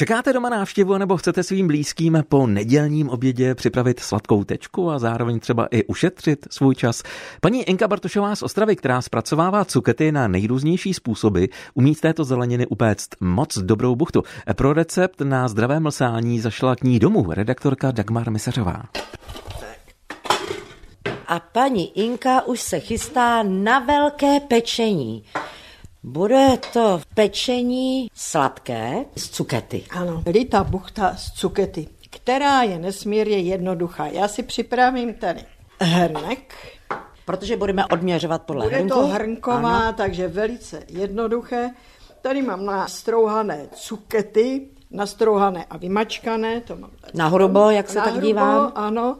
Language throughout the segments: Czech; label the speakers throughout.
Speaker 1: Čekáte doma návštěvu nebo chcete svým blízkým po nedělním obědě připravit sladkou tečku a zároveň třeba i ušetřit svůj čas? Paní Inka Bartošová z Ostravy, která zpracovává cukety na nejrůznější způsoby, umí z této zeleniny upéct moc dobrou buchtu. Pro recept na zdravé mlsání zašla k ní domů redaktorka Dagmar Misařová.
Speaker 2: A paní Inka už se chystá na velké pečení. Bude to pečení sladké z cukety.
Speaker 3: Ano, lita buchta z cukety, která je nesmírně jednoduchá. Já si připravím tady hrnek.
Speaker 2: Protože budeme odměřovat podle
Speaker 3: Bude
Speaker 2: hrnku.
Speaker 3: to hrnková,
Speaker 2: Ano.
Speaker 3: takže velice jednoduché. Tady mám nastrouhané cukety, nastrouhané a vymačkané. To mám tady.
Speaker 2: Na hrubo, jak se
Speaker 3: Na
Speaker 2: tak
Speaker 3: hrubo,
Speaker 2: dívám.
Speaker 3: Ano.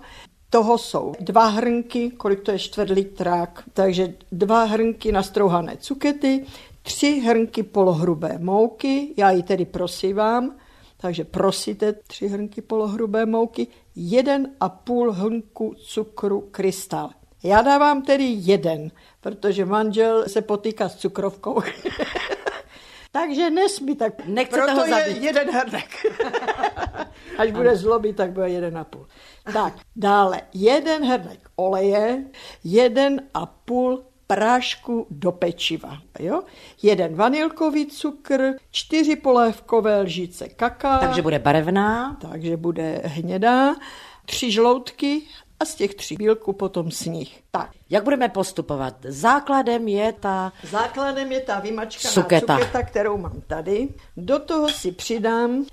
Speaker 3: Toho jsou dva hrnky, kolik to je čtvrt litrák, takže dva hrnky nastrouhané cukety, tři hrnky polohrubé mouky, já ji tedy prosívám, takže prosíte tři hrnky polohrubé mouky, jeden a půl hrnku cukru krystal. Já dávám tedy jeden, protože manžel se potýká s cukrovkou. Takže nesmí, tak
Speaker 2: Nechcete
Speaker 3: proto
Speaker 2: ho
Speaker 3: je
Speaker 2: zabít.
Speaker 3: jeden hrnek. Až bude zlobit, tak bude jeden a půl. Tak, dále jeden hrnek oleje, jeden a půl prášku do pečiva. Jo? Jeden vanilkový cukr, čtyři polévkové lžíce kaká,
Speaker 2: Takže bude barevná.
Speaker 3: takže bude hnědá, tři žloutky a z těch tří bílku potom sníh. Tak,
Speaker 2: Jak budeme postupovat? Základem je ta
Speaker 3: Základem je ta vymačkaná
Speaker 2: Cuketa.
Speaker 3: cuketa. kterou mám tady. Do toho si přidám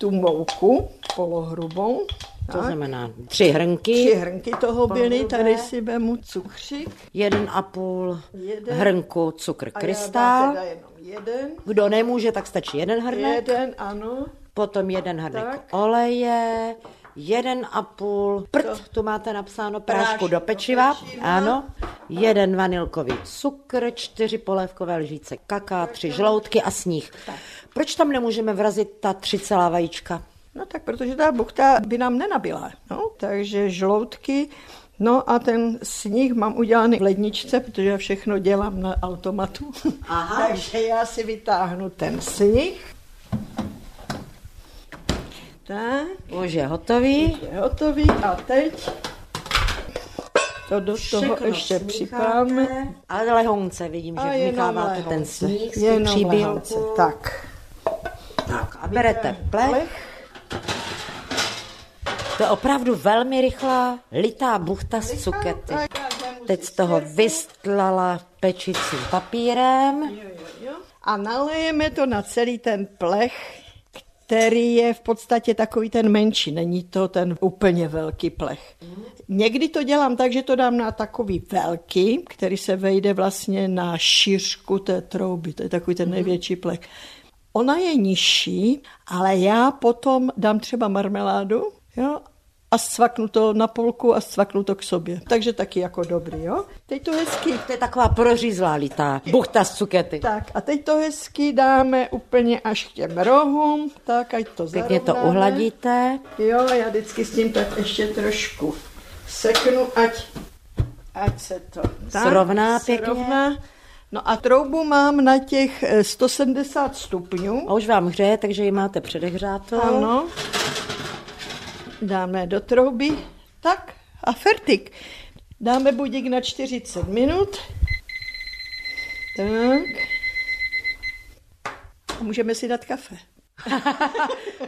Speaker 3: tu mouku polohrubou.
Speaker 2: To
Speaker 3: Tak.
Speaker 2: znamená tři hrnky,
Speaker 3: Tři hrnky toho byly, tady si vemu cukřik.
Speaker 2: jeden a půl
Speaker 3: Jeden.
Speaker 2: hrnku cukr krystal.
Speaker 3: jeden.
Speaker 2: Kdo nemůže, tak stačí jeden hrnek.
Speaker 3: Jeden, ano.
Speaker 2: Potom jeden hrnek
Speaker 3: Tak.
Speaker 2: oleje, jeden a půl prd, tu máte napsáno prášku do
Speaker 3: do
Speaker 2: pečiva,
Speaker 3: pečiva.
Speaker 2: ano, jeden vanilkový cukr, čtyři polévkové lžíce kaká, tři žloutky a sníh. Proč tam nemůžeme vrazit ta tři celá vajíčka?
Speaker 3: No tak protože ta buchta by nám nenabila. No, takže žloutky, no a ten sníh mám udělaný v ledničce, protože já všechno dělám na automatu.
Speaker 2: Aha.
Speaker 3: takže já si vytáhnu ten sníh. Tak,
Speaker 2: Už je hotový.
Speaker 3: je hotový a teď to do toho
Speaker 2: Všechno
Speaker 3: ještě připravíme.
Speaker 2: Ale lehounce vidím, že vmícháváte ten
Speaker 3: lehonce.
Speaker 2: sníh
Speaker 3: Jenom lehonce. Tak.
Speaker 2: Tak a berete plech. To je opravdu velmi rychlá litá buchta z cukety. Teď z toho vystlala pečicím papírem.
Speaker 3: A nalejeme to na celý ten plech, který je v podstatě takový ten menší, není to ten úplně velký plech. Někdy to dělám tak, že to dám na takový velký, který se vejde vlastně na šířku té trouby, to je takový ten největší plech. Ona je nižší, ale já potom dám třeba marmeládu, jo, a svaknu to na polku a svaknu to k sobě. Takže taky jako dobrý, jo. Teď to hezky
Speaker 2: To je taková prořízlá litá buchta z cukety.
Speaker 3: tak a teď to hezky dáme úplně až k těm rohům, tak ať to
Speaker 2: Pěkně to uhladíte.
Speaker 3: Jo, já vždycky s tím tak ještě trošku seknu, ať, ať se to tak,
Speaker 2: Srovná pěkně.
Speaker 3: srovná. No a troubu mám na těch eh, 170 stupňů.
Speaker 2: A už vám hřeje, takže ji máte předehřátou.
Speaker 3: Ano. Dáme do trouby. Tak a fertik. Dáme budík na 40 minut. Tak. A můžeme si dát kafe.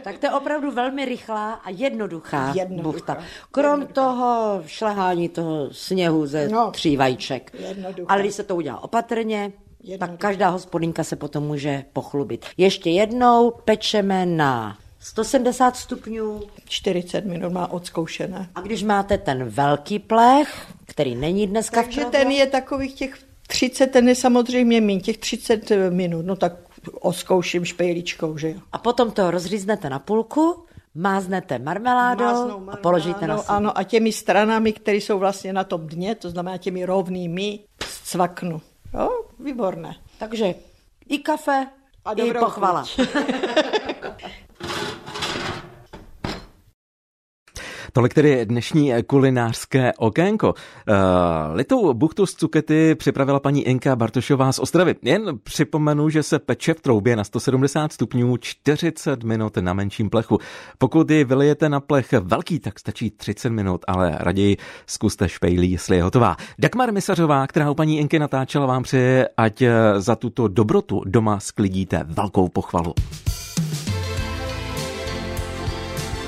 Speaker 2: Tak to je opravdu velmi rychlá a jednoduchá,
Speaker 3: Jednoduchá.
Speaker 2: buchta. Krom toho šlehání toho sněhu ze
Speaker 3: No.
Speaker 2: tří vajíček.
Speaker 3: Jednoduchá.
Speaker 2: Ale když se to udělá opatrně,
Speaker 3: Jednoduchá.
Speaker 2: tak každá hospodinka se potom může pochlubit. Ještě jednou pečeme na 170 stupňů
Speaker 3: 40 minut má odzkoušené.
Speaker 2: a když máte ten velký plech, který není dneska v
Speaker 3: Takže
Speaker 2: programu,
Speaker 3: ten je takových těch 30, ten je samozřejmě méně, těch 30 minut, no tak oskouším špejličkou, že jo.
Speaker 2: a potom to rozříznete na půlku, máznete marmeládou
Speaker 3: Máznou
Speaker 2: a položíte na sebe.
Speaker 3: Ano, a těmi stranami, které jsou vlastně na tom dně, to znamená těmi rovnými, cvaknu. Jo, výborné.
Speaker 2: Takže i kafe,
Speaker 3: A
Speaker 2: i pochvala.
Speaker 1: Tolik tedy dnešní kulinářské okénko. Uh, litou buchtu z cukety připravila paní Inka Bartošová z Ostravy. Jen připomenu, že se peče v troubě na 170 stupňů 40 minut na menším plechu. Pokud ji vylijete na plech velký, tak stačí 30 minut, ale raději zkuste špejlí, jestli je hotová. Dagmar Misařová, která u paní Inky natáčela, vám přeje, ať za tuto dobrotu doma sklidíte velkou pochvalu.